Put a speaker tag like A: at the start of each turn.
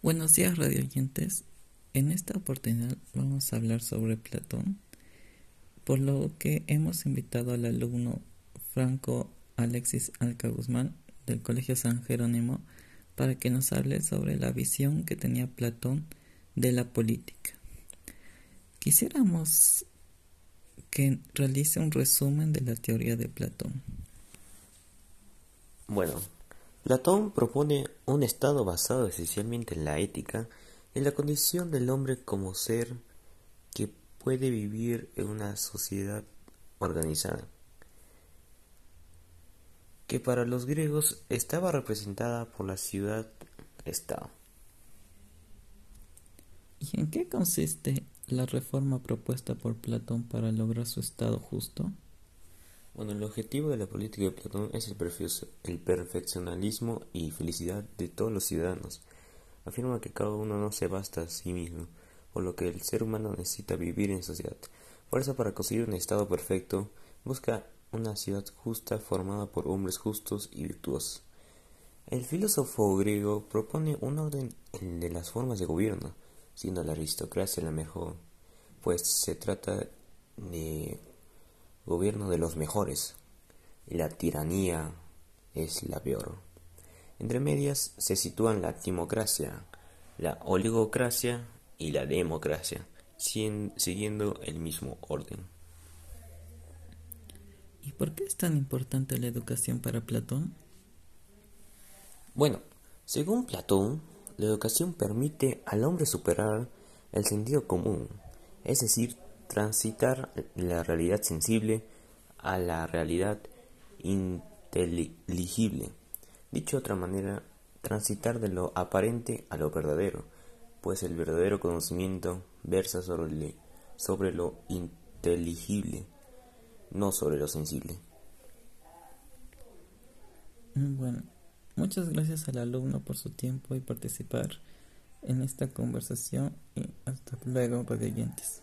A: Buenos días, radio oyentes. En esta oportunidad vamos a hablar sobre Platón, por lo que hemos invitado al alumno Franco Alexis Alca Guzmán del Colegio San Jerónimo para que nos hable sobre la visión que tenía Platón de la política. Quisiéramos que realice un resumen de la teoría de Platón.
B: Bueno, Platón propone un estado basado esencialmente en la ética y la condición del hombre como ser que puede vivir en una sociedad organizada, que para los griegos estaba representada por la ciudad-estado.
A: ¿Y en qué consiste la reforma propuesta por Platón para lograr su estado justo?
B: Bueno, el objetivo de la política de Platón es el, perfeccionalismo y felicidad de todos los ciudadanos. Afirma que cada uno no se basta a sí mismo, por lo que el ser humano necesita vivir en sociedad. Por eso, para conseguir un estado perfecto, busca una ciudad justa formada por hombres justos y virtuosos. El filósofo griego propone un orden de las formas de gobierno, siendo la aristocracia la mejor, pues se trata de gobierno de los mejores y la tiranía es la peor. Entre medias se sitúan la timocracia, la oligocracia y la democracia, siguiendo el mismo orden.
A: ¿Y por qué es tan importante la educación para Platón?
B: Bueno, según Platón, la educación permite al hombre superar el sentido común, es decir, transitar la realidad sensible a la realidad inteligible. Dicho de otra manera, transitar de lo aparente a lo verdadero, pues el verdadero conocimiento versa sobre, lo inteligible, no sobre lo sensible.
A: Bueno, muchas gracias al alumno por su tiempo y participar en esta conversación y hasta luego, oyentes.